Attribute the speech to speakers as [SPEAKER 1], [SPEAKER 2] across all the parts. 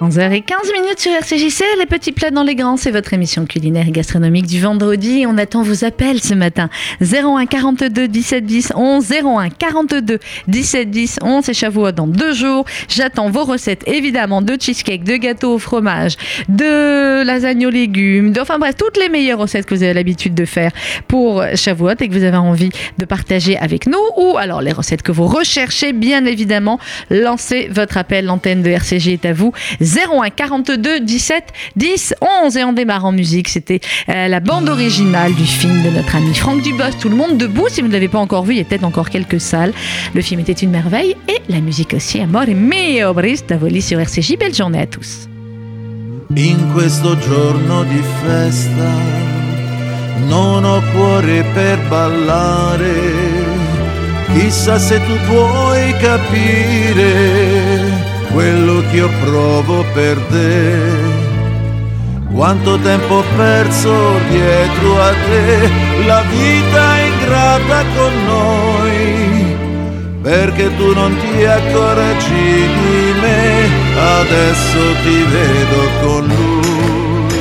[SPEAKER 1] 11h15 minutes sur RCJC, les petits plats dans les grands, c'est votre émission culinaire et gastronomique du vendredi. On attend vos appels ce matin. 01 42 17 10 11, 01 42 17 10 11, c'est Chavouot dans deux jours. J'attends vos recettes évidemment de cheesecake, de gâteau au fromage, de lasagne aux légumes, enfin bref, toutes les meilleures recettes que vous avez l'habitude de faire pour Chavouot et que vous avez envie de partager avec nous ou alors les recettes que vous recherchez, bien évidemment. Lancez votre appel, l'antenne de RCJ est à vous. 01 42 17 10 11 et on démarre en musique. C'était euh, la bande originale du film de notre ami Franck Dubos. Tout le monde debout. Si vous ne l'avez pas encore vu, il y a peut-être encore quelques salles. Le film était une merveille et la musique aussi. Amore mio, Brice Davoli sur RCJ. Belle journée à tous.
[SPEAKER 2] In questo giorno di festa non ho cuore per ballare. Chissà se tu puoi capire quello che io provo per te. Quanto tempo ho perso dietro a te, la vita è ingrata con noi, perché tu non ti accorgi di me, adesso ti vedo con lui.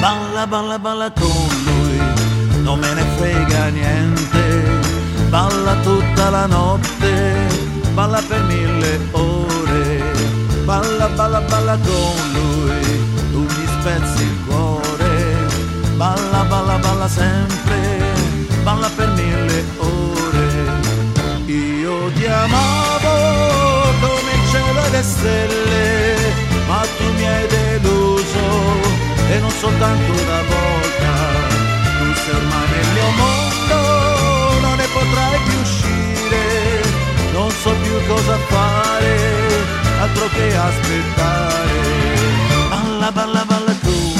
[SPEAKER 2] Balla, balla, balla con lui, non me ne frega niente, balla tutta la notte balla per mille ore, balla, balla, balla con lui, tu mi spezzi il cuore, balla, balla, balla sempre, balla per mille ore. Io ti amavo come il cielo e le stelle, ma tu mi hai deluso e non soltanto una volta, tu sei ormai nel mio mondo, non ne potrai più so più cosa fare, altro che aspettare. Balla, balla, balla tu,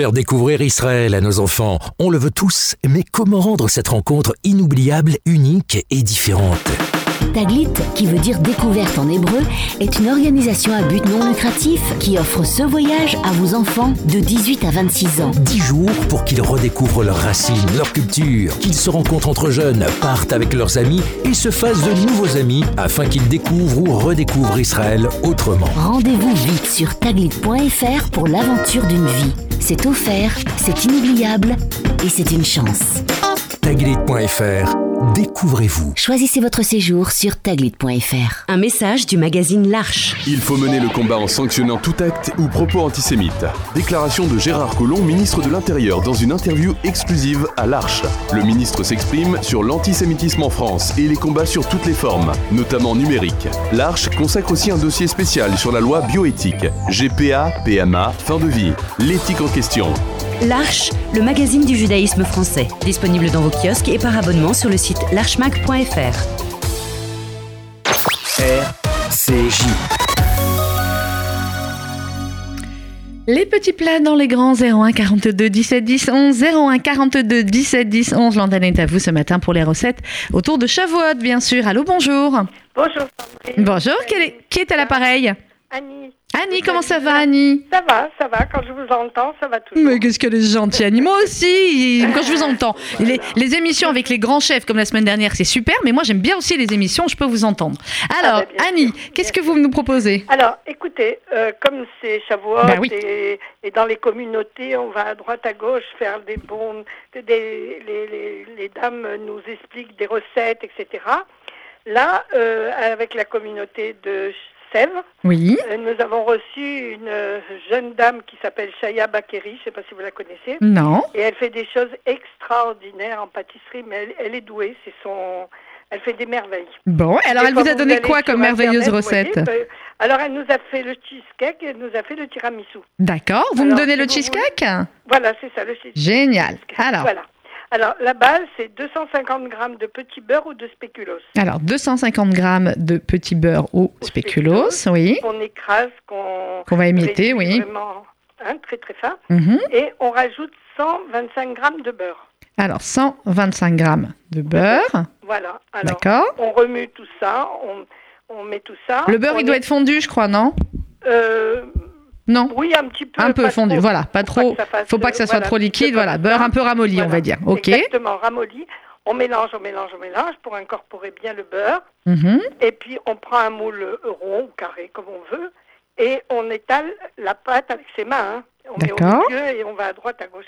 [SPEAKER 3] Faire découvrir Israël à nos enfants, on le veut tous, mais comment rendre cette rencontre inoubliable, unique et différente?
[SPEAKER 4] Taglit, qui veut dire découverte en hébreu, est une organisation à but non lucratif qui offre ce voyage à vos enfants de 18 à 26 ans.
[SPEAKER 3] 10 jours pour qu'ils redécouvrent leurs racines, leur culture, qu'ils se rencontrent entre jeunes, partent avec leurs amis et se fassent de nouveaux amis afin qu'ils découvrent ou redécouvrent Israël autrement.
[SPEAKER 4] Rendez-vous vite sur taglit.fr pour l'aventure d'une vie. C'est offert, c'est inoubliable et c'est une chance.
[SPEAKER 3] Taglit.fr, découvrez-vous.
[SPEAKER 4] Choisissez votre séjour sur taglit.fr.
[SPEAKER 5] Un message du magazine L'Arche.
[SPEAKER 6] Il faut mener le combat en sanctionnant tout acte ou propos antisémite. Déclaration de Gérard Collomb, ministre de l'Intérieur, dans une interview exclusive à l'Arche. Le ministre s'exprime sur l'antisémitisme en France et les combats sur toutes les formes, notamment numériques. L'Arche consacre aussi un dossier spécial sur la loi bioéthique. GPA, PMA, fin de vie. L'éthique en question.
[SPEAKER 5] L'Arche, le magazine du judaïsme français. Disponible dans vos kiosques et par abonnement sur le site l'archemac.fr.
[SPEAKER 3] RCJ.
[SPEAKER 1] Les petits plats dans les grands 01 42 17 10 11 01 42 17 10 11. L'antenne est à vous ce matin pour les recettes autour de Shavuot, bien sûr. Allô, bonjour.
[SPEAKER 7] Bonjour Sandrine.
[SPEAKER 1] Bonjour, quel est- qui est à l'appareil?
[SPEAKER 7] Annie.
[SPEAKER 1] Annie, comment ça va, Annie?
[SPEAKER 7] Ça va, ça va. Quand je vous entends, ça va toujours.
[SPEAKER 1] Mais qu'est-ce qu'elle est gentille, Annie. Moi aussi, quand je vous entends. Les, les émissions avec les grands chefs, comme la semaine dernière, c'est super, mais moi j'aime bien aussi les émissions, je peux vous entendre. Alors,
[SPEAKER 7] Ah bah,
[SPEAKER 1] Annie, qu'est-ce que vous nous proposez?
[SPEAKER 7] Alors, écoutez, euh, comme c'est Shavuot
[SPEAKER 1] Bah oui.
[SPEAKER 7] et, et dans les communautés, on va à droite à gauche faire des bons, des, les, les- les dames nous expliquent des recettes, etc. Là, euh, avec la communauté de Sèvres,
[SPEAKER 1] Oui.
[SPEAKER 7] euh, nous avons reçu une euh, jeune dame qui s'appelle Shaya Bakeri, je ne sais pas si vous la connaissez.
[SPEAKER 1] Non.
[SPEAKER 7] Et elle fait des choses extraordinaires en pâtisserie, mais elle, elle est douée, c'est son... Elle fait des merveilles.
[SPEAKER 1] Bon, alors
[SPEAKER 7] Et
[SPEAKER 1] elle vous a donné quoi comme merveilleuse recette
[SPEAKER 7] voyez, euh, Alors elle nous a fait le cheesecake et elle nous a fait le tiramisu.
[SPEAKER 1] D'accord, vous me donnez
[SPEAKER 7] si
[SPEAKER 1] le cheesecake?
[SPEAKER 7] Voilà, c'est ça, le cheesecake.
[SPEAKER 1] Génial. Alors,
[SPEAKER 7] Voilà. Alors la base, c'est 250 grammes de petit beurre ou de spéculoos.
[SPEAKER 1] alors 250 grammes de petit beurre au spéculoos, oui,
[SPEAKER 7] Qu'on écrase, qu'on
[SPEAKER 1] qu'on va émietter, oui.
[SPEAKER 7] Vraiment hein, très très fin.
[SPEAKER 1] Mhm.
[SPEAKER 7] Et on rajoute 125 grammes de beurre.
[SPEAKER 1] Alors 125 grammes de beurre,
[SPEAKER 7] Voilà. Alors
[SPEAKER 1] d'accord.
[SPEAKER 7] on remue tout ça, on, on met tout ça.
[SPEAKER 1] Le beurre,
[SPEAKER 7] On
[SPEAKER 1] il doit être fondu, je crois, non?
[SPEAKER 7] Euh,
[SPEAKER 1] Non,
[SPEAKER 7] oui, un petit peu.
[SPEAKER 1] un peu
[SPEAKER 7] pas
[SPEAKER 1] fondu,
[SPEAKER 7] trop.
[SPEAKER 1] voilà, pas
[SPEAKER 7] Faut pas
[SPEAKER 1] trop.
[SPEAKER 7] que ça fasse,
[SPEAKER 1] Faut pas que ça soit
[SPEAKER 7] voilà,
[SPEAKER 1] trop liquide, voilà. Beurre un peu ramolli, on va dire. Ok.
[SPEAKER 7] Exactement, ramolli. On mélange, on mélange, on mélange pour incorporer bien le beurre.
[SPEAKER 1] Mhm.
[SPEAKER 7] Et puis on prend un moule rond ou carré comme on veut et on étale la pâte avec ses mains. hein. On met au
[SPEAKER 1] D'accord.
[SPEAKER 7] milieu et on va à droite, à gauche.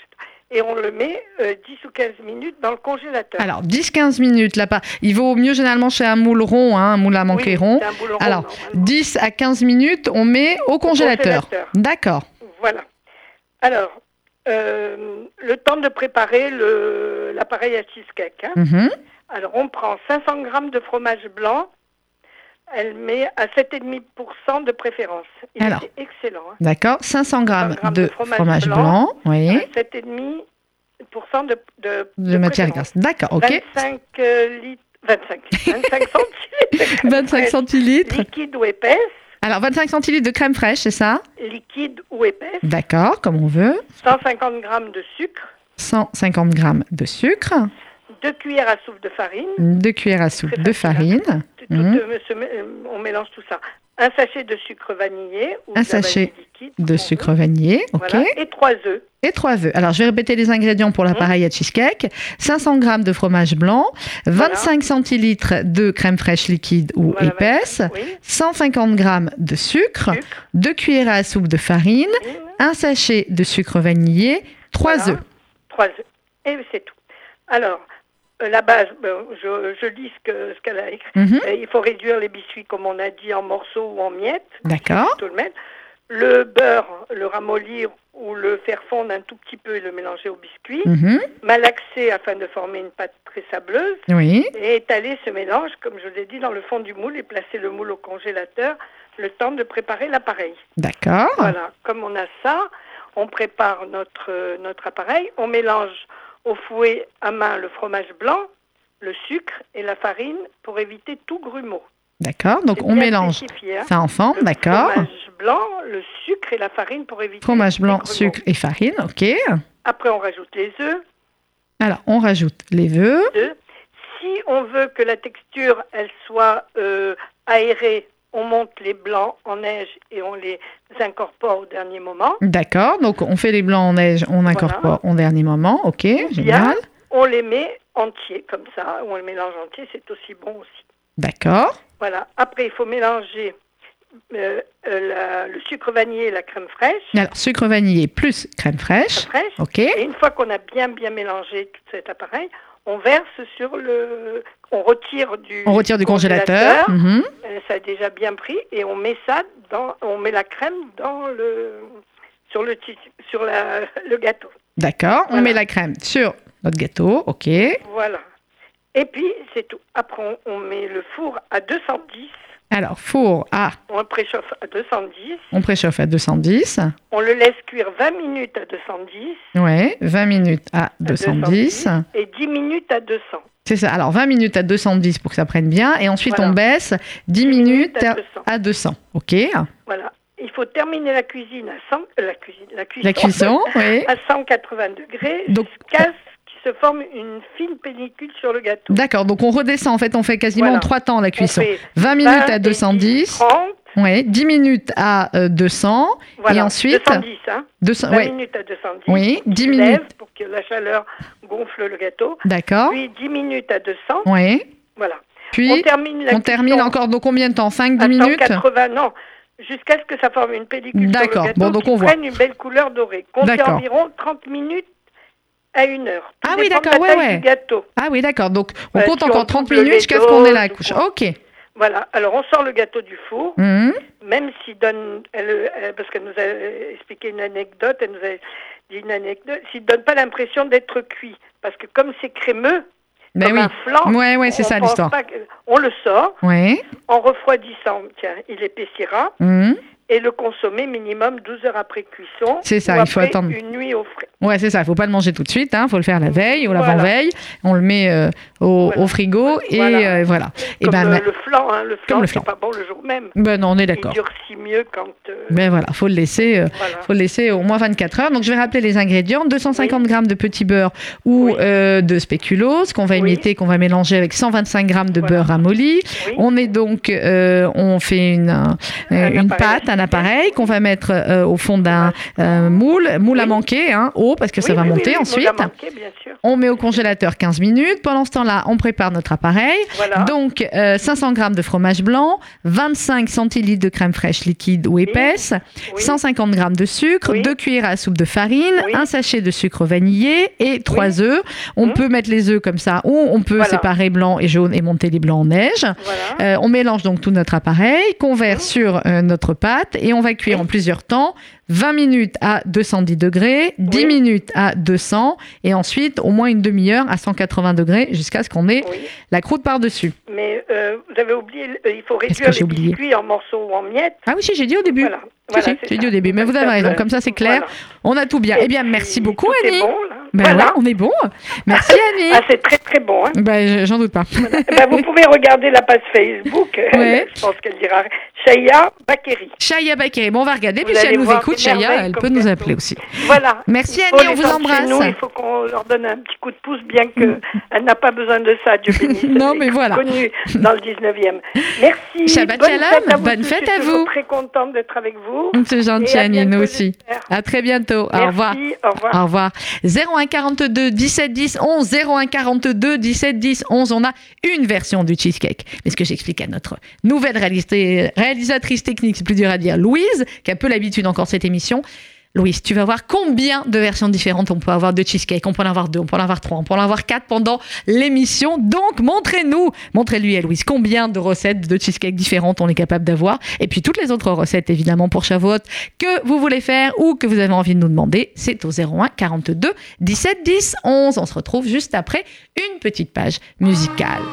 [SPEAKER 7] Et on le met euh, 10 ou 15 minutes dans le congélateur.
[SPEAKER 1] Alors 10-15 minutes là-bas. Il vaut mieux généralement chez un moule rond, hein, un moule à manquer
[SPEAKER 7] Oui,
[SPEAKER 1] rond.
[SPEAKER 7] c'est un boule rond,
[SPEAKER 1] Alors,
[SPEAKER 7] normalement.
[SPEAKER 1] 10 à 15 minutes, on met au congélateur.
[SPEAKER 7] congélateur.
[SPEAKER 1] D'accord.
[SPEAKER 7] Voilà. Alors, euh, le temps de préparer l'appareil à cheesecake. hein.
[SPEAKER 1] Mhm.
[SPEAKER 7] Alors, on prend 500 grammes de fromage blanc. Elle met à 7,5% de préférence. Il
[SPEAKER 1] Alors.
[SPEAKER 7] est excellent. hein.
[SPEAKER 1] D'accord. 500 grammes
[SPEAKER 7] grammes
[SPEAKER 1] de
[SPEAKER 7] de fromage
[SPEAKER 1] fromage blanc.
[SPEAKER 7] blanc.
[SPEAKER 1] Oui.
[SPEAKER 7] À 7,5% de, de,
[SPEAKER 1] De matière grasse. D'accord. Ok.
[SPEAKER 7] 25 euh, litres. 25. 25 centilitres. de crème
[SPEAKER 1] 25
[SPEAKER 7] fraîche,
[SPEAKER 1] centilitres.
[SPEAKER 7] Liquide ou épaisse.
[SPEAKER 1] Alors 25 centilitres de crème fraîche, c'est ça?
[SPEAKER 7] Liquide ou épaisse.
[SPEAKER 1] D'accord, comme on veut.
[SPEAKER 7] 150 grammes de sucre.
[SPEAKER 1] 150 grammes de sucre.
[SPEAKER 7] 2 cuillères à soupe de farine.
[SPEAKER 1] 2 cuillères à soupe de
[SPEAKER 7] hein.
[SPEAKER 1] farine.
[SPEAKER 7] Tout-
[SPEAKER 1] Mhm.
[SPEAKER 7] euh, euh, on mélange tout ça. Un sachet de sucre vanillé ou
[SPEAKER 1] Un
[SPEAKER 7] de
[SPEAKER 1] sachet
[SPEAKER 7] liquide,
[SPEAKER 1] de sucre
[SPEAKER 7] veut.
[SPEAKER 1] vanillé. Ok.
[SPEAKER 7] Voilà. Et trois œufs.
[SPEAKER 1] Et 3 œufs. Alors, je vais répéter les ingrédients pour l'appareil à cheesecake. 500 grammes de fromage blanc, 25 centilitres de crème fraîche liquide ou
[SPEAKER 7] Voilà,
[SPEAKER 1] épaisse,
[SPEAKER 7] Oui.
[SPEAKER 1] 150 grammes de sucre,
[SPEAKER 7] Sucre.
[SPEAKER 1] 2 cuillères à soupe de farine, un sachet de sucre vanillé, 3
[SPEAKER 7] Voilà.
[SPEAKER 1] œufs.
[SPEAKER 7] Trois œufs. Et c'est tout. Alors, la base, ben, je, je lis ce que- ce qu'elle a écrit.
[SPEAKER 1] Mhm.
[SPEAKER 7] Euh, Il faut réduire les biscuits, comme on a dit, en morceaux ou en miettes.
[SPEAKER 1] D'accord.
[SPEAKER 7] Tout le mettre. Le beurre, le ramollir ou le faire fondre un tout petit peu et le mélanger au biscuit.
[SPEAKER 1] Mhm.
[SPEAKER 7] Malaxer afin de former une pâte très sableuse.
[SPEAKER 1] Oui.
[SPEAKER 7] Et étaler ce mélange, comme je l'ai dit, dans le fond du moule et placer le moule au congélateur le temps de préparer l'appareil.
[SPEAKER 1] D'accord.
[SPEAKER 7] Voilà, comme on a ça, on prépare notre, euh, notre appareil, on mélange au fouet à main le fromage blanc, le sucre et la farine pour éviter tout grumeau.
[SPEAKER 1] D'accord. Donc, on mélange
[SPEAKER 7] hein.
[SPEAKER 1] ça ensemble.
[SPEAKER 7] Le
[SPEAKER 1] D'accord.
[SPEAKER 7] Fromage blanc, le sucre et la farine pour éviter
[SPEAKER 1] Fromage blanc, sucre et farine. OK.
[SPEAKER 7] Après, on rajoute les œufs.
[SPEAKER 1] Alors, on rajoute les œufs.
[SPEAKER 7] œufs. Si on veut que la texture elle soit euh, aérée, on monte les blancs en neige et on les incorpore au dernier moment.
[SPEAKER 1] D'accord. Donc, on fait les blancs en neige, on incorpore au dernier moment. OK. Génial.
[SPEAKER 7] On les met entiers comme ça, on les mélange entiers, c'est aussi bon aussi.
[SPEAKER 1] D'accord.
[SPEAKER 7] Voilà. Après, il faut mélanger euh, euh, la- le sucre vanillé et la crème fraîche.
[SPEAKER 1] Alors, sucre vanillé plus crème fraîche.
[SPEAKER 7] Crème fraîche.
[SPEAKER 1] OK.
[SPEAKER 7] Et une fois qu'on a bien bien mélangé tout cet appareil, on verse sur le, on retire du,
[SPEAKER 1] On retire du congélateur. Mhm.
[SPEAKER 7] Euh, ça a déjà bien pris et on met ça dans, on met la crème dans le, sur le sur la, le gâteau.
[SPEAKER 1] D'accord. On met la crème sur notre gâteau. OK.
[SPEAKER 7] Voilà. Et puis c'est tout. Après on, on met le four à 210,
[SPEAKER 1] Alors, four à,
[SPEAKER 7] on préchauffe à 210,
[SPEAKER 1] on préchauffe à 210.
[SPEAKER 7] on le laisse cuire 20 minutes à 210,
[SPEAKER 1] Ouais, 20 minutes à
[SPEAKER 7] à
[SPEAKER 1] 210.
[SPEAKER 7] et 10 minutes à 200.
[SPEAKER 1] C'est ça. Alors, 20 minutes à 210 pour que ça prenne bien. Et ensuite,
[SPEAKER 7] Voilà.
[SPEAKER 1] on baisse 10
[SPEAKER 7] 10
[SPEAKER 1] minutes
[SPEAKER 7] minutes à
[SPEAKER 1] à
[SPEAKER 7] 200.
[SPEAKER 1] à 200. OK.
[SPEAKER 7] Voilà. Il faut terminer la cuisine à 100, euh, la cuisine, la cuisson,
[SPEAKER 1] La cuisson, oui.
[SPEAKER 7] à 180 degrés
[SPEAKER 1] Donc-
[SPEAKER 7] jusqu'à se forme une fine pellicule sur le gâteau.
[SPEAKER 1] D'accord, donc on redescend. En fait, on fait quasiment
[SPEAKER 7] Voilà.
[SPEAKER 1] trois temps la cuisson.
[SPEAKER 7] On fait
[SPEAKER 1] 20 minutes
[SPEAKER 7] 20
[SPEAKER 1] à
[SPEAKER 7] et
[SPEAKER 1] 210,
[SPEAKER 7] 30,
[SPEAKER 1] ouais, 10 minutes à euh, 200,
[SPEAKER 7] voilà,
[SPEAKER 1] et ensuite
[SPEAKER 7] 210, hein.
[SPEAKER 1] 200,
[SPEAKER 7] 20
[SPEAKER 1] ouais,
[SPEAKER 7] minutes à 210.
[SPEAKER 1] Oui,
[SPEAKER 7] pour
[SPEAKER 1] 10
[SPEAKER 7] qu'il
[SPEAKER 1] minutes.
[SPEAKER 7] Pour que la chaleur gonfle le gâteau.
[SPEAKER 1] d'accord,
[SPEAKER 7] Puis 10 minutes à 200.
[SPEAKER 1] ouais.
[SPEAKER 7] Voilà.
[SPEAKER 1] Puis
[SPEAKER 7] on termine la
[SPEAKER 1] on termine encore dans combien de temps? 5 10
[SPEAKER 7] à
[SPEAKER 1] minutes?
[SPEAKER 7] 180, non. Jusqu'à ce que ça forme une pellicule sur le
[SPEAKER 1] D'accord. Bon, donc on voit.
[SPEAKER 7] prenne une belle couleur dorée. Comptez environ 30 minutes à une heure. Tout
[SPEAKER 1] Ah oui, d'accord, ouais, ouais.
[SPEAKER 7] gâteau.
[SPEAKER 1] Ah oui, d'accord. Donc on
[SPEAKER 7] Euh,
[SPEAKER 1] compte
[SPEAKER 7] si on
[SPEAKER 1] encore 30
[SPEAKER 7] double
[SPEAKER 1] minutes jusqu'à ce qu'on ait la
[SPEAKER 7] doses,
[SPEAKER 1] couche.
[SPEAKER 7] ou-
[SPEAKER 1] OK.
[SPEAKER 7] Voilà. Alors on sort le gâteau du four,
[SPEAKER 1] Mhm.
[SPEAKER 7] même s'il donne, elle, elle- parce qu'elle nous a expliqué une anecdote, elle nous a dit une anecdote, s'il donne pas l'impression d'être cuit, parce que comme c'est crémeux,
[SPEAKER 1] Ben
[SPEAKER 7] comme
[SPEAKER 1] oui.
[SPEAKER 7] un flan,
[SPEAKER 1] Ouais, ouais, c'est
[SPEAKER 7] on
[SPEAKER 1] ça l'histoire.
[SPEAKER 7] On le sort
[SPEAKER 1] Ouais.
[SPEAKER 7] en refroidissant. Tiens, il épaissira.
[SPEAKER 1] Mhm.
[SPEAKER 7] Et le consommer minimum 12 heures après cuisson.
[SPEAKER 1] C'est ça, il faut attendre.
[SPEAKER 7] Une nuit au frais.
[SPEAKER 1] Ouais, c'est ça. Il faut pas le manger tout de suite. Il faut le faire la veille ou
[SPEAKER 7] Voilà.
[SPEAKER 1] l'avant-veille. On le met euh, au,
[SPEAKER 7] Voilà.
[SPEAKER 1] au frigo et
[SPEAKER 7] Voilà.
[SPEAKER 1] euh, voilà. Et
[SPEAKER 7] Comme
[SPEAKER 1] ben,
[SPEAKER 7] euh,
[SPEAKER 1] ma-
[SPEAKER 7] le flan, hein, le
[SPEAKER 1] le
[SPEAKER 7] flan, c'est pas bon le jour même.
[SPEAKER 1] ben non, on est
[SPEAKER 7] Il
[SPEAKER 1] d'accord.
[SPEAKER 7] durcit mieux quand. euh,
[SPEAKER 1] Ben voilà, faut le laisser. euh, faut le laisser au moins 24 heures. Donc je vais rappeler les ingrédients 250 grammes de petit beurre ou
[SPEAKER 7] Oui.
[SPEAKER 1] de spéculoos qu'on va
[SPEAKER 7] Oui.
[SPEAKER 1] émietter, qu'on va mélanger avec 125 grammes de beurre ramolli.
[SPEAKER 7] Oui.
[SPEAKER 1] On est donc, on fait une, pâte, un appareil qu'on va mettre euh, au fond d'un euh, moule, moule à manquer, hein, eau parce que ça va
[SPEAKER 7] oui,
[SPEAKER 1] monter
[SPEAKER 7] oui,
[SPEAKER 1] ensuite.
[SPEAKER 7] manquer.
[SPEAKER 1] On met au congélateur 15 minutes. Pendant ce temps-là, on prépare notre appareil.
[SPEAKER 7] Voilà.
[SPEAKER 1] Donc, euh, 500 grammes de fromage blanc, 25 centilitres de crème fraîche liquide ou épaisse,
[SPEAKER 7] Oui.
[SPEAKER 1] 150 grammes de sucre,
[SPEAKER 7] Oui.
[SPEAKER 1] 2 cuillères à soupe de farine, un sachet de sucre vanillé et 3 œufs. On
[SPEAKER 7] Mhm.
[SPEAKER 1] peut mettre les œufs comme ça ou on peut
[SPEAKER 7] Voilà.
[SPEAKER 1] séparer blanc et jaune et monter les blancs en neige.
[SPEAKER 7] Voilà.
[SPEAKER 1] Euh, on mélange donc tout notre appareil, qu'on verse sur euh, notre pâte et on va cuire en plusieurs temps. 20 minutes à 210 degrés, 10
[SPEAKER 7] Oui.
[SPEAKER 1] minutes à 200 et ensuite au moins une demi-heure à 180 degrés jusqu'à ce qu'on ait
[SPEAKER 7] Oui.
[SPEAKER 1] la croûte par-dessus.
[SPEAKER 7] Mais euh, vous avez oublié, euh, il faut réduire les
[SPEAKER 1] oublié
[SPEAKER 7] biscuits en morceaux ou en miettes.
[SPEAKER 1] Ah oui, si, j'ai dit au début.
[SPEAKER 7] Voilà.
[SPEAKER 1] Si, j'ai dit au début, mais vous avez raison, comme ça c'est clair.
[SPEAKER 7] voilà.
[SPEAKER 1] On a tout bien.
[SPEAKER 7] Et
[SPEAKER 1] Eh bien, merci beaucoup
[SPEAKER 7] tout est
[SPEAKER 1] Annie.
[SPEAKER 7] bon, là.
[SPEAKER 1] Ben
[SPEAKER 7] voilà.
[SPEAKER 1] ouais, on est bon. Merci Annie.
[SPEAKER 7] Ah, c'est très très bon. Hein.
[SPEAKER 1] Ben, je- j'en doute pas.
[SPEAKER 7] Eh ben, vous pouvez regarder la page Facebook.
[SPEAKER 1] Ouais.
[SPEAKER 7] Je pense qu'elle dira Chaya Bakeri.
[SPEAKER 1] Chaya Bakeri. Bon, on va regarder.
[SPEAKER 7] Vous
[SPEAKER 1] Puis si
[SPEAKER 7] allez
[SPEAKER 1] elle nous
[SPEAKER 7] voir
[SPEAKER 1] écoute,
[SPEAKER 7] des
[SPEAKER 1] Chaya, elle peut nous appeler aussi.
[SPEAKER 7] Voilà.
[SPEAKER 1] Merci Annie, on vous embrasse.
[SPEAKER 7] nous, il faut qu'on leur donne un petit coup de pouce, bien qu'elle n'a pas besoin de ça, Dieu bénisse.
[SPEAKER 1] Non, mais voilà.
[SPEAKER 7] Connue dans le 19e. Merci.
[SPEAKER 1] Shabbat
[SPEAKER 7] bonne
[SPEAKER 1] shalom,
[SPEAKER 7] fête à vous
[SPEAKER 1] bonne fête
[SPEAKER 7] je suis
[SPEAKER 1] à vous.
[SPEAKER 7] très contente d'être avec vous.
[SPEAKER 1] C'est gentil Annie, nous aussi. À très bientôt.
[SPEAKER 7] Merci,
[SPEAKER 1] Au revoir.
[SPEAKER 7] Au revoir.
[SPEAKER 1] Au revoir. 01 42 17 10 11 01 42 17 10 11. On a une version du cheesecake. Mais ce que j'explique à notre nouvelle réalisatrice technique, c'est plus dur à dire, Louise, qui a peu l'habitude encore de émission. Louise, tu vas voir combien de versions différentes on peut avoir de cheesecake. On peut en avoir deux, on peut en avoir trois, on peut en avoir quatre pendant l'émission. Donc, montrez-nous, montrez-lui à Louise combien de recettes de cheesecake différentes on est capable d'avoir. Et puis, toutes les autres recettes, évidemment, pour Shavuot, que vous voulez faire ou que vous avez envie de nous demander, c'est au 01 42 17 10 11. On se retrouve juste après une petite page musicale.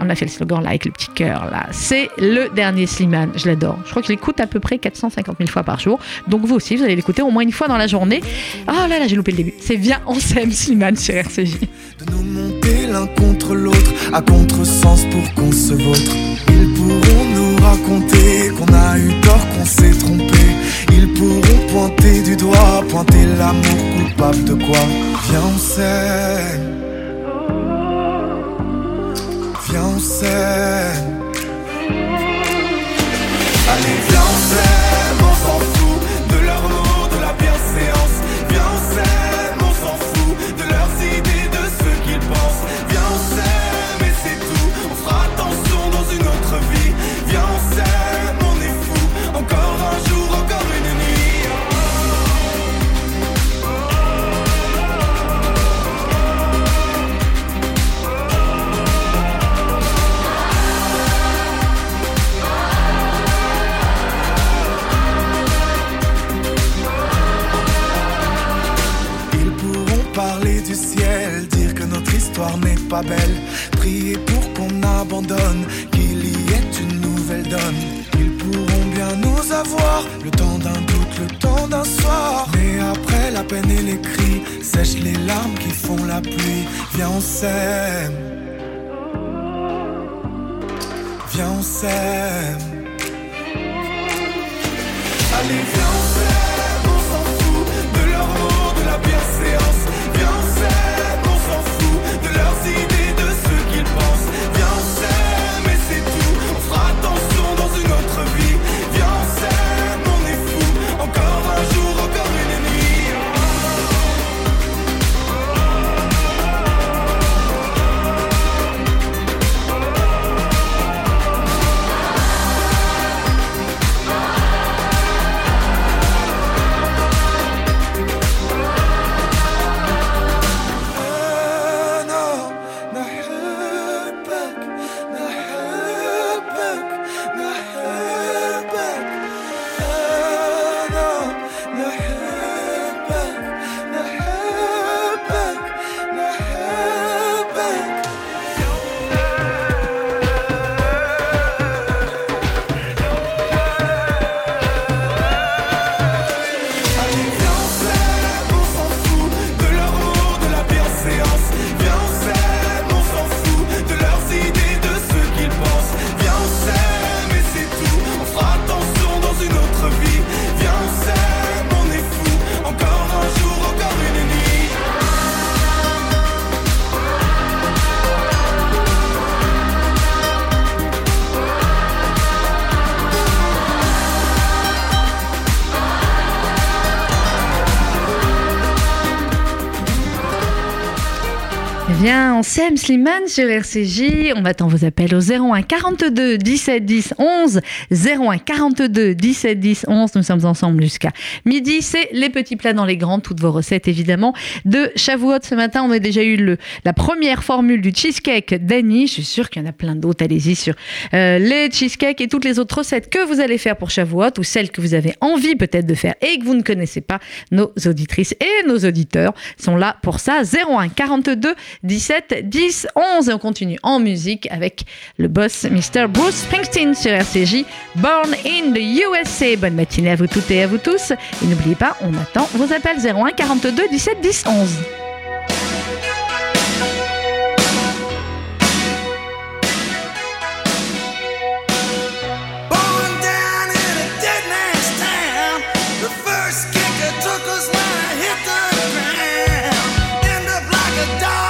[SPEAKER 1] On a fait le slogan là avec le petit cœur là. C'est le dernier Slimane. Je l'adore. Je crois que je l'écoute à peu près 450 000 fois par jour. Donc vous aussi, vous allez l'écouter au moins une fois dans la journée. Oh là là, j'ai loupé le début. C'est Viens, on s'aime Slimane sur RCJ.
[SPEAKER 8] de nous monter l'un contre l'autre à contresens pour qu'on se vautre. Ils pourront nous raconter qu'on a eu tort, qu'on s'est trompé. Ils pourront pointer du doigt, pointer l'amour coupable de quoi? Viens, on s'aime. On s'aime
[SPEAKER 1] Slimane sur RCJ. On attend vos appels au 01 42 17 10 11. 01 42 17 10 11. Nous sommes ensemble jusqu'à midi. C'est les petits plats dans les grands. Toutes vos recettes, évidemment, de Shavuot. Ce matin, on a déjà eu le, la première formule du cheesecake d'Annie. Je suis sûre qu'il y en a plein d'autres. Allez-y sur euh, les cheesecakes et toutes les autres recettes que vous allez faire pour Shavuot ou celles que vous avez envie peut-être de faire et que vous ne connaissez pas. Nos auditrices et nos auditeurs sont là pour ça. 01 42 17 10 11 et on continue en musique avec le boss Mr. Bruce Springsteen sur RCJ, Born in the USA. Bonne matinée à vous toutes et à vous tous. Et n'oubliez pas, on attend vos appels 01 42 17 10 11.
[SPEAKER 9] USA.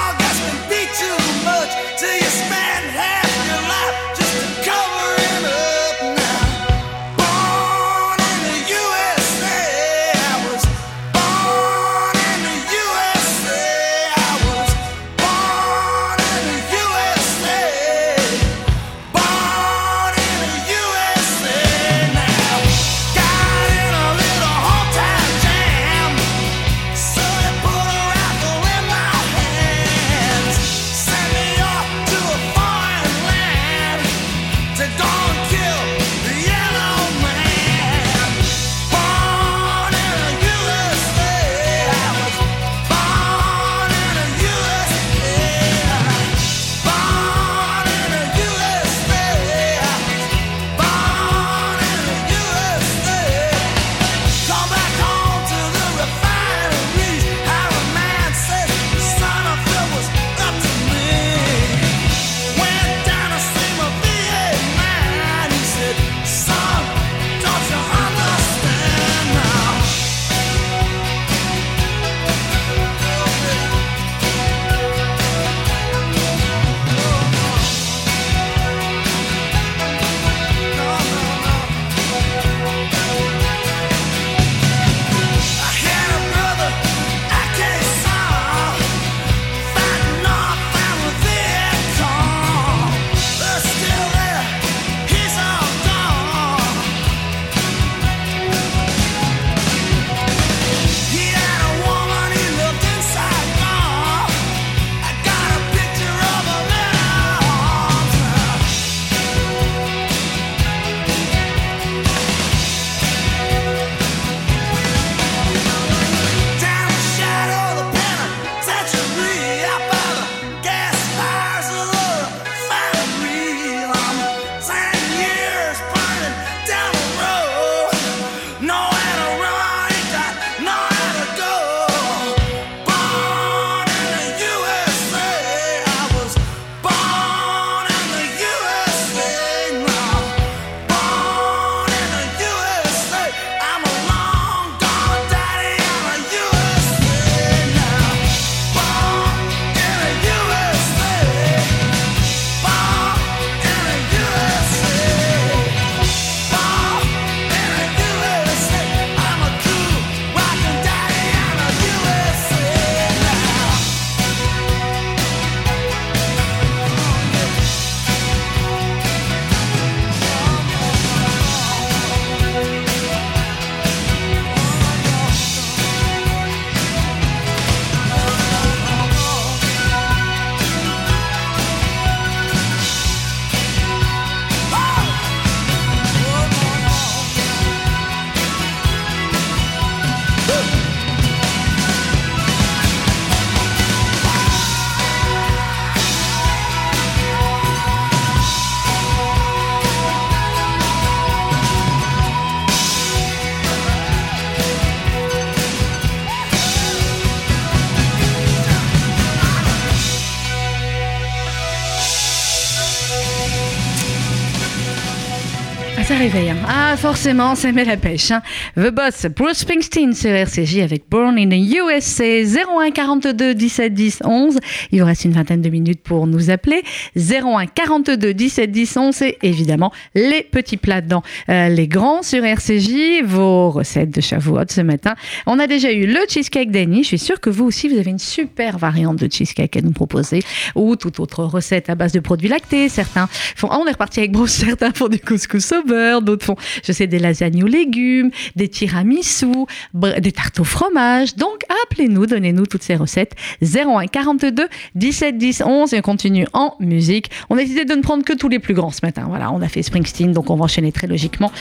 [SPEAKER 1] Forcément, ça met la pêche. hein. The Boss, Bruce Springsteen sur RCJ avec Born in the USA 01 42 17 10 11. Il vous reste une vingtaine de minutes pour nous appeler. 01 42 17 10 11 et évidemment les petits plats dedans. Euh, les grands sur RCJ, vos recettes de Shavuot ce matin. On a déjà eu le cheesecake d'Annie. Je suis sûre que vous aussi, vous avez une super variante de cheesecake à nous proposer ou toute autre recette à base de produits lactés. Certains font, ah, on est reparti avec Bruce, certains font du couscous au d'autres font, je sais, des lasagnes aux légumes, des tiramisu, des tartes au fromage. Donc, appelez-nous, donnez-nous toutes ces recettes. 01 42 17 10 11 et on continue en musique. On a décidé de ne prendre que tous les plus grands ce matin. Voilà, on a fait Springsteen, donc on va enchaîner très logiquement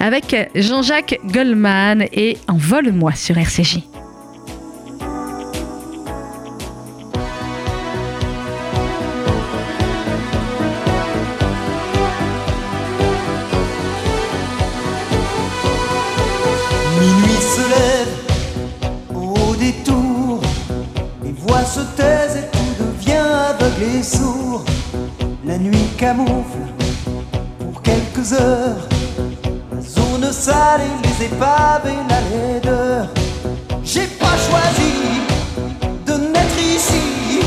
[SPEAKER 1] avec Jean-Jacques Goldman et Envole-moi sur RCJ.
[SPEAKER 10] Aveugle et sourd. La nuit camoufle pour quelques heures la zone sale les épaves et la laideur. J'ai pas choisi de naître ici,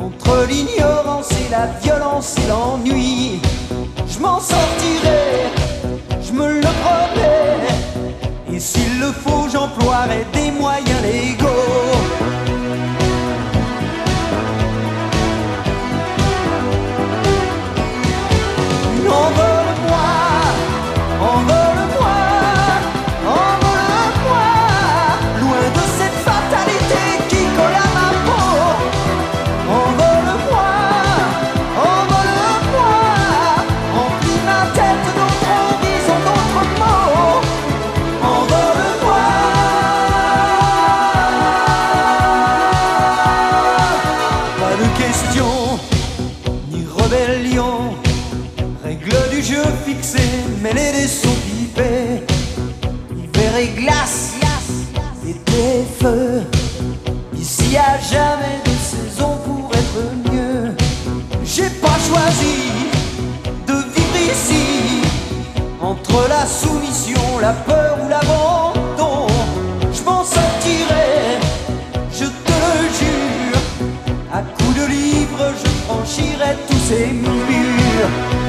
[SPEAKER 10] entre l'ignorance et la violence et l'ennui. Je m'en sortirai, je me le promets. Et s'il le faut, je franchirai tous ces murs.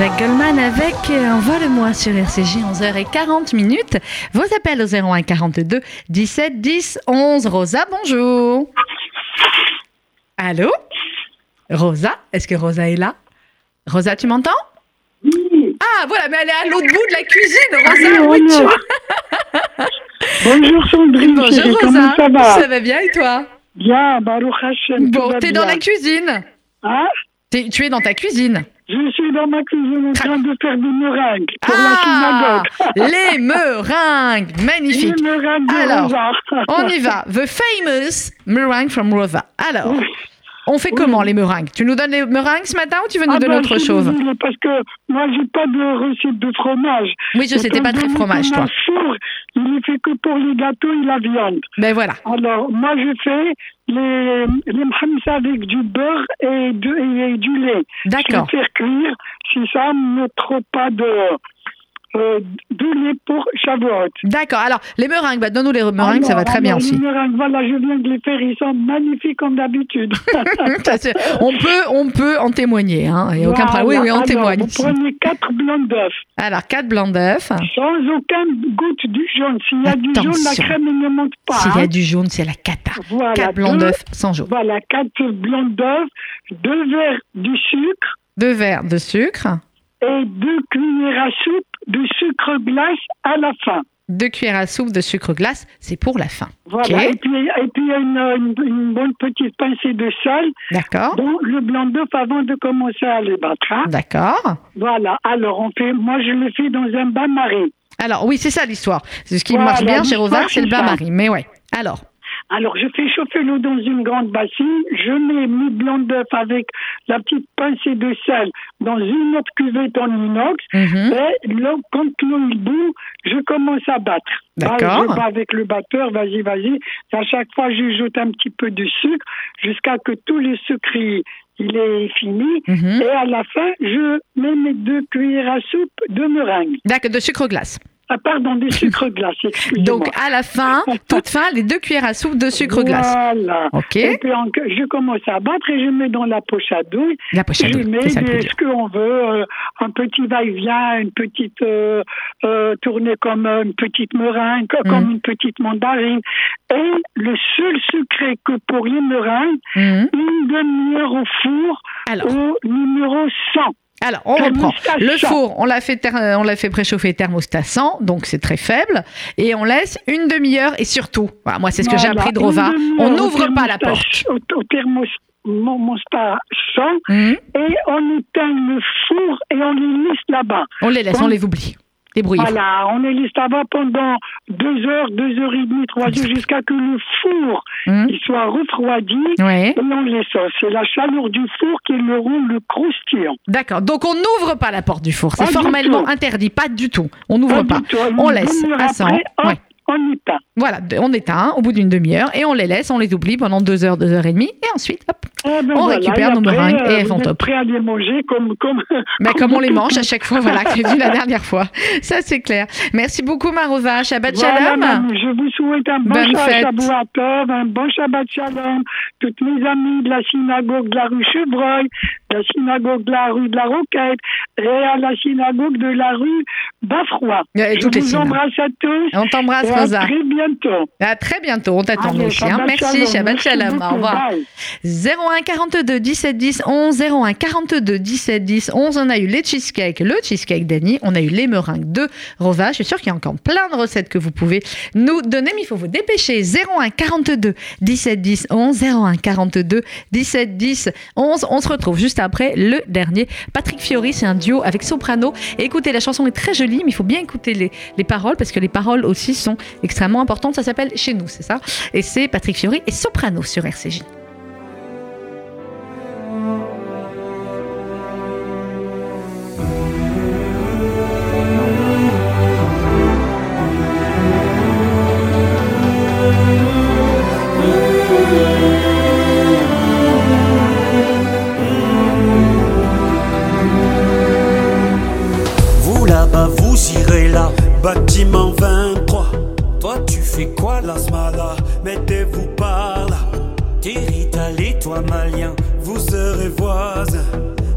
[SPEAKER 1] Jean-Jacques Goldman avec Envole-moi sur RCJ 11h40 minutes. Vos appels au 01 42 17 10 11. Rosa, bonjour. Allô? Rosa Est-ce que Rosa est là? Rosa, tu m'entends? Ah, voilà, mais elle est à l'autre bout de la cuisine, Rosa. es-tu
[SPEAKER 11] Bonjour Sandrine,
[SPEAKER 1] Bonjour Rosa.
[SPEAKER 11] comment ça va?
[SPEAKER 1] Ça va bien et toi?
[SPEAKER 11] Bien, Baruch Hashem.
[SPEAKER 1] Bon, t'es dans la cuisine
[SPEAKER 11] Hein?
[SPEAKER 1] T'es- Tu es dans ta cuisine
[SPEAKER 11] Je suis dans ma cuisine en train de faire des meringues pour
[SPEAKER 1] Ah
[SPEAKER 11] la synagogue.
[SPEAKER 1] Les meringues Magnifique
[SPEAKER 11] Les meringues de
[SPEAKER 1] Alors, on y va. The famous meringue from Rosa. Alors, on fait comment les meringues? Tu nous donnes les meringues ce matin ou tu veux nous
[SPEAKER 11] Ah
[SPEAKER 1] donner
[SPEAKER 11] ben,
[SPEAKER 1] autre chose?
[SPEAKER 11] désolée, Parce que moi, j'ai pas de recette de fromage.
[SPEAKER 1] Oui, je sais, t'es pas très fromage, toi.
[SPEAKER 11] four, il est fait que pour les gâteaux et la viande.
[SPEAKER 1] Ben voilà.
[SPEAKER 11] Alors, moi, je fais les, les mhamsa avec du beurre et, de- et du lait.
[SPEAKER 1] D'accord.
[SPEAKER 11] Je vais faire cuire, si ça ne trop pas de, euh, de pour Shavuot.
[SPEAKER 1] D'accord. Alors, les meringues, bah, donne-nous les meringues, ça va très bien
[SPEAKER 11] alors,
[SPEAKER 1] aussi.
[SPEAKER 11] les meringues, voilà, je viens de les faire, ils sont magnifiques comme d'habitude.
[SPEAKER 1] On peut, on peut en témoigner. Hein. Il n'y a aucun problème. Oui, oui, on
[SPEAKER 11] Alors,
[SPEAKER 1] témoigne.
[SPEAKER 11] Vous
[SPEAKER 1] ici.
[SPEAKER 11] prenez quatre blancs d'œufs.
[SPEAKER 1] Alors, quatre blancs d'œufs.
[SPEAKER 11] Sans aucune goutte du jaune. S'il y a du jaune, la crème ne monte pas.
[SPEAKER 1] S'il y a
[SPEAKER 11] hein.
[SPEAKER 1] du jaune, c'est la cata.
[SPEAKER 11] Voilà,
[SPEAKER 1] Quatre blancs d'œufs sans jaune.
[SPEAKER 11] Voilà, quatre blancs d'œufs, deux verres du sucre
[SPEAKER 1] Deux verres de sucre.
[SPEAKER 11] et deux cuillères à soupe de sucre glace à la fin.
[SPEAKER 1] Deux cuillères à soupe de sucre glace, c'est pour la fin.
[SPEAKER 11] Voilà. Et puis, et puis une, une, une bonne petite pincée de sel
[SPEAKER 1] D'accord.
[SPEAKER 11] dans le blanc d'œuf avant de commencer à les battre. hein.
[SPEAKER 1] D'accord.
[SPEAKER 11] Voilà. Alors, on fait, moi, je le fais dans un bain-marie.
[SPEAKER 1] Alors, oui, c'est ça l'histoire. C'est ce qui
[SPEAKER 11] Voilà,
[SPEAKER 1] marche bien chez Rosac, c'est le bain-marie. Mais ouais. Alors,
[SPEAKER 11] Alors, je fais chauffer l'eau dans une grande bassine. Je mets mes blancs d'œuf avec la petite pincée de sel dans une autre cuvette en inox.
[SPEAKER 1] mhm.
[SPEAKER 11] Et là, quand l'eau est bout, je commence à battre.
[SPEAKER 1] D'accord.
[SPEAKER 11] Bah, je bats avec le batteur, vas-y, vas-y. À chaque fois, je joute un petit peu de sucre jusqu'à que tout le sucre il, il est fini.
[SPEAKER 1] Mhm.
[SPEAKER 11] Et à la fin, je mets mes deux cuillères à soupe de meringue.
[SPEAKER 1] D'accord, de sucre glace.
[SPEAKER 11] Ah, pardon, de sucre glace, excusez-moi.
[SPEAKER 1] Donc, à la fin, toute fin, les deux cuillères à soupe de sucre glace.
[SPEAKER 11] Voilà.
[SPEAKER 1] Ok.
[SPEAKER 11] Et puis en- je commence à battre et je mets dans la poche à douille.
[SPEAKER 1] La poche à
[SPEAKER 11] je
[SPEAKER 1] douille,
[SPEAKER 11] mets
[SPEAKER 1] ça le
[SPEAKER 11] des- ce qu'on veut, euh, un petit va-et-vient, une petite euh, euh, tournée comme une petite meringue, co-
[SPEAKER 1] Mhm.
[SPEAKER 11] comme une petite mandarine. Et le seul secret que pour les meringues,
[SPEAKER 1] Mhm.
[SPEAKER 11] une demi-heure au four
[SPEAKER 1] Alors.
[SPEAKER 11] au numéro 100.
[SPEAKER 1] Alors, on reprend. Le
[SPEAKER 11] 100.
[SPEAKER 1] four, on l'a fait, ter- on l'a fait préchauffer thermostat 100, donc c'est très faible. Et on laisse une demi-heure et surtout, voilà, moi c'est ce que j'ai
[SPEAKER 11] Voilà,
[SPEAKER 1] appris de Rova, on n'ouvre pas la porte.
[SPEAKER 11] Au, au thermostat 100
[SPEAKER 1] Mhm.
[SPEAKER 11] et on éteint le four et on les laisse là-bas.
[SPEAKER 1] On les laisse, on les oublie. Débrouillez.
[SPEAKER 11] Voilà, on les laisse là-bas pendant deux heures, deux heures et demie, trois heures, jusqu'à que le four
[SPEAKER 1] Mhm.
[SPEAKER 11] il soit refroidi.
[SPEAKER 1] Ouais.
[SPEAKER 11] Et on les sort. C'est la chaleur du four qui le rend le croustillant.
[SPEAKER 1] D'accord, donc on n'ouvre pas la porte du four, c'est formellement interdit, pas du tout. On n'ouvre
[SPEAKER 11] Pas
[SPEAKER 1] pas. On
[SPEAKER 11] Une
[SPEAKER 1] laisse à 100.
[SPEAKER 11] après,
[SPEAKER 1] ouais.
[SPEAKER 11] On éteint.
[SPEAKER 1] Voilà, on éteint au bout d'une demi-heure et on les laisse, on les oublie pendant deux heures, deux heures et demie, et ensuite, hop,
[SPEAKER 11] Eh ben
[SPEAKER 1] On
[SPEAKER 11] voilà,
[SPEAKER 1] récupère nos meringues et elles
[SPEAKER 11] vous
[SPEAKER 1] font
[SPEAKER 11] êtes
[SPEAKER 1] top.
[SPEAKER 11] prêts à les manger comme comme.
[SPEAKER 1] comme on les mange à chaque fois, voilà, que j'ai dit la dernière fois. Ça, c'est clair. Merci beaucoup, Marova. Shabbat
[SPEAKER 11] Voilà,
[SPEAKER 1] Shalom.
[SPEAKER 11] mamie, je vous souhaite un bon. Shabbat Tov, un bon Shabbat Shalom. Toutes mes amies de la synagogue de la rue Chevreuil, de la synagogue de la rue de la Roquette et à la synagogue de la rue.
[SPEAKER 1] Et
[SPEAKER 11] je vous embrasse à tous.
[SPEAKER 1] On t'embrasse,
[SPEAKER 11] à
[SPEAKER 1] Rosa.
[SPEAKER 11] très bientôt.
[SPEAKER 1] À très bientôt. On t'attend hein.
[SPEAKER 11] Shabbat
[SPEAKER 1] Merci. Shabbat Shalom. Au revoir.
[SPEAKER 11] Bye.
[SPEAKER 1] 01 42 17 10 11 01 42 17 10 11 on a eu les cheesecakes le cheesecake d'Annie on a eu les meringues de Rova je suis sûre qu'il y a encore plein de recettes que vous pouvez nous donner mais il faut vous dépêcher 01 42 17 10 11 01 42 17 10 11 on se retrouve juste après le dernier Patrick Fiori c'est un duo avec soprano et écoutez la chanson est très jolie mais il faut bien écouter les, les paroles parce que les paroles aussi sont extrêmement importantes ça s'appelle Chez nous c'est ça? Et c'est Patrick Fiori et soprano sur RCJ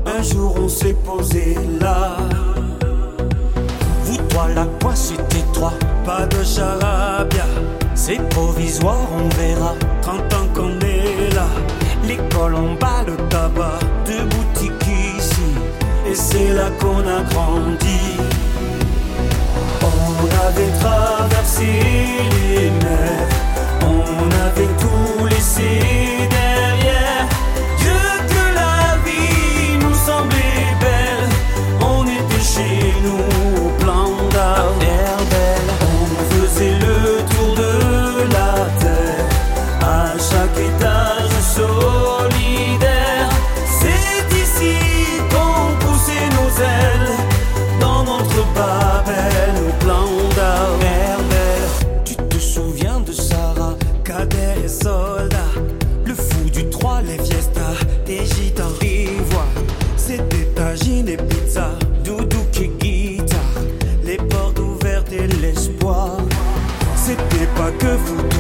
[SPEAKER 2] Un jour, on s'est posé là. Vous, toi, là, quoi, c'est étroit. Pas de charabia, c'est provisoire, on verra. 30 ans qu'on est là. L'école en bas, le tabac, deux boutiques ici. Et c'est là qu'on a grandi. On avait traversé les mers, on avait tout laissé derrière. Nous
[SPEAKER 12] que
[SPEAKER 1] vous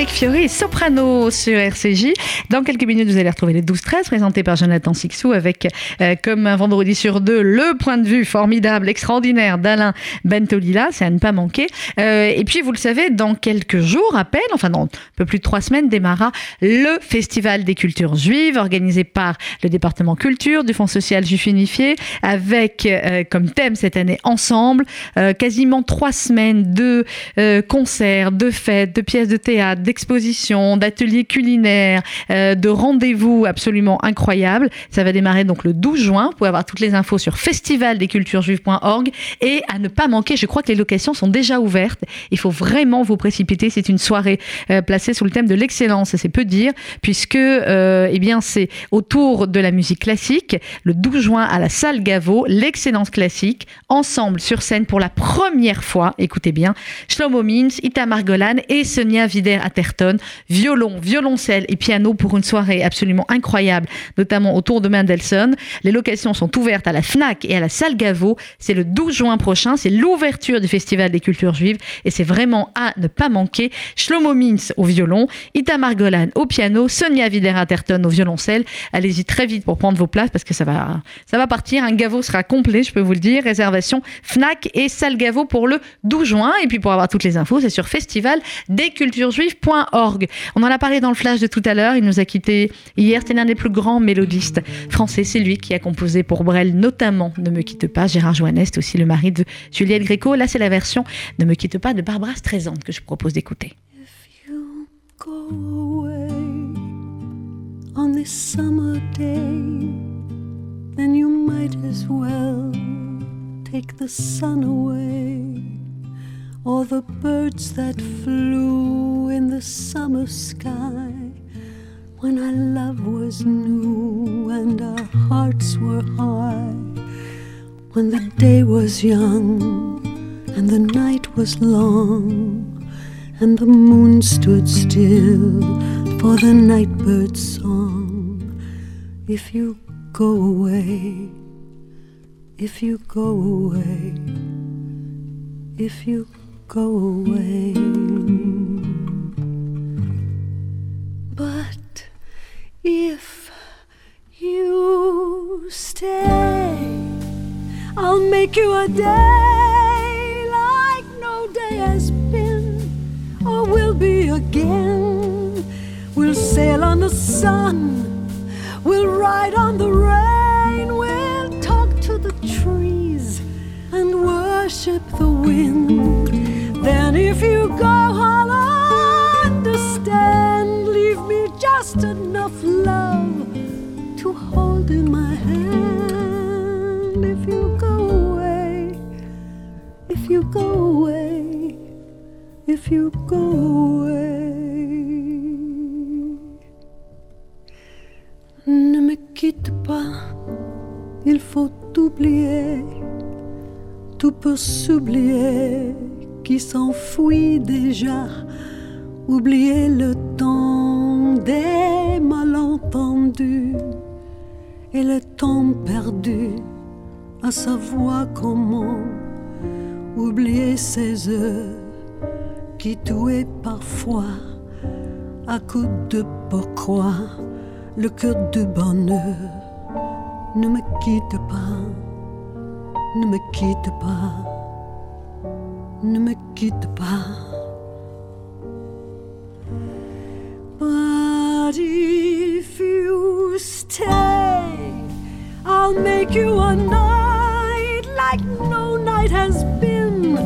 [SPEAKER 1] Patrick Fiori Soprano sur RCJ. Dans quelques minutes, vous allez retrouver les 12-13 présentés par Jonathan Sixou avec, euh, comme un vendredi sur deux, le point de vue formidable, extraordinaire d'Alain Bentolila. C'est à ne pas manquer. Euh, et puis, vous le savez, dans quelques jours à peine, enfin dans un peu plus de trois semaines, démarra le Festival des cultures juives organisé par le département culture du Fonds social juif unifié avec euh, comme thème cette année ensemble euh, quasiment trois semaines de euh, concerts, de fêtes, de pièces de théâtre, d'expositions, d'ateliers culinaires, euh, de rendez-vous absolument incroyables. Ça va démarrer donc le 12 juin. Vous pouvez avoir toutes les infos sur festivaldesculturesjuives.org et à ne pas manquer, je crois que les locations sont déjà ouvertes. Il faut vraiment vous précipiter. C'est une soirée euh, placée sous le thème de l'excellence, c'est peu dire, puisque euh, eh bien c'est autour de la musique classique, le 12 juin à la salle Gaveau, l'excellence classique, ensemble sur scène pour la première fois, écoutez bien, Shlomo Mintz, Itamar Golan et Sonia Violon, violoncelle et piano pour une soirée absolument incroyable, notamment autour de Mendelssohn. Les locations sont ouvertes à la FNAC et à la salle Gaveau. C'est le 12 juin prochain, c'est l'ouverture du Festival des cultures juives et c'est vraiment à ne pas manquer. Shlomo Mintz au violon, Itamar Golan au piano, Sonia Vider-Atherton au violoncelle. Allez-y très vite pour prendre vos places parce que ça va, ça va partir. Un Gaveau sera complet, je peux vous le dire. Réservation FNAC et salle Gaveau pour le 12 juin. Et puis pour avoir toutes les infos, c'est sur On en a parlé dans le flash de tout à l'heure. Il nous a quitté hier. C'est l'un des plus grands mélodistes français. C'est lui qui a composé pour Brel, notamment Ne me quitte pas. Gérard Joannest, aussi le mari de Juliette Gréco. Là, c'est la version Ne me quitte pas de Barbara Streisand que je propose d'écouter.
[SPEAKER 13] on this summer day, then you might as well take the sun away, or the birds that flew in the summer sky. When our love was new and our hearts were high, when the day was young and the night was long, and the moon stood still for the nightbird's song. If you go away, if you go away, if you go away. But if you stay, I'll make you a day like no day has been or will be again. We'll sail on the sun, we'll ride on the rain, we'll talk to the trees and worship the wind. In my hand. If you go away, if you go away if you go away. Ne me quitte pas, il faut oublier, tout peut s'oublier qui s'enfuit déjà? Oublier le temps des malentendus et le temps perdu à savoir comment oublier ces heures qui tuait parfois à coups de pourquoi le cœur de bonheur. Ne me quitte pas, ne me quitte pas, ne me quitte pas. But if you stay, I'll make you a night like no night has been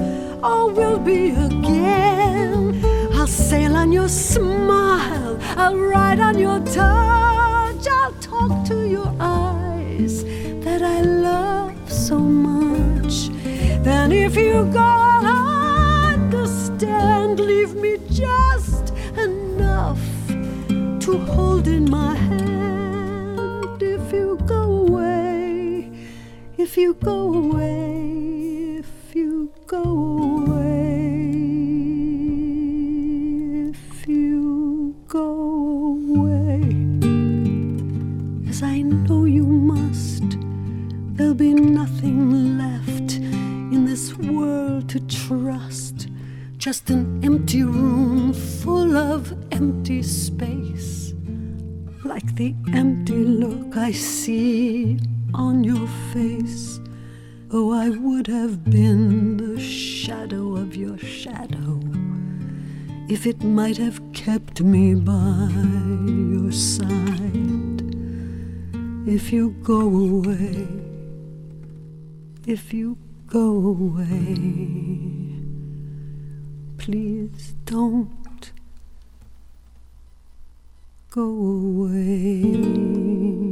[SPEAKER 13] or will be again. I'll sail on your smile, I'll ride on your touch, I'll talk to your eyes that I love so much. Then if you go, I'll understand. To hold in my hand. If you go away, if you go away, if you go away, if you go away, as I know you must, there'll be nothing left in this world to trust. Just an empty room full of empty space. Like the empty look I see on your face. Oh, I would have been the shadow of your shadow if it might have kept me by your side. If you go away, if you go away, please don't go away.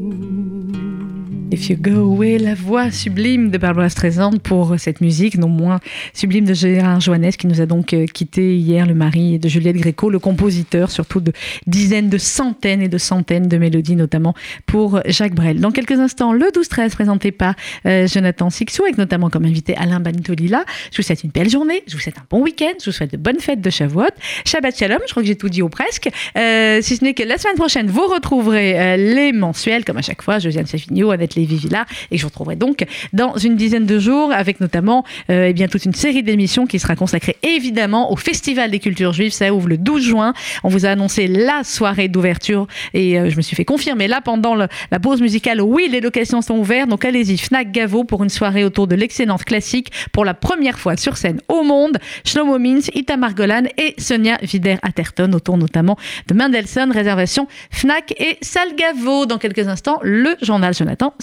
[SPEAKER 1] If You Go Away, la voix sublime de Barbara Streisand pour cette musique, non moins sublime de Gérard Joannès, qui nous a donc euh, quitté hier, le mari de Juliette Gréco, le compositeur surtout de dizaines, de centaines et de centaines de mélodies, notamment pour Jacques Brel. Dans quelques instants, le 12-13 présenté par euh, Jonathan Sixou, avec notamment comme invité Alain Banitolila. Je vous souhaite une belle journée, je vous souhaite un bon week-end, je vous souhaite de bonnes fêtes de Shavuot. Shabbat Shalom, je crois que j'ai tout dit ou presque. Euh, si ce n'est que la semaine prochaine, vous retrouverez les mensuels, comme à chaque fois, Josiane Safigno, Annette Lévy-Villard, et je vous retrouverai donc dans une dizaine de jours avec notamment euh, eh bien, toute une série d'émissions qui sera consacrée évidemment au Festival des cultures juives. Ça ouvre le 12 juin. On vous a annoncé la soirée d'ouverture et euh, je me suis fait confirmer là pendant la pause musicale. Oui, les locations sont ouvertes. Donc allez-y, Fnac Gavo pour une soirée autour de l'excellence classique pour la première fois sur scène au monde. Shlomo Mintz, Itamar Golan et Sonia Vider-Atherton autour notamment de Mendelssohn. Réservation Fnac et Salle Gavo. Dans quelques instants, le journal Jonathan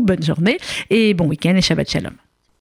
[SPEAKER 1] Bonne journée et bon week-end et Shabbat Shalom.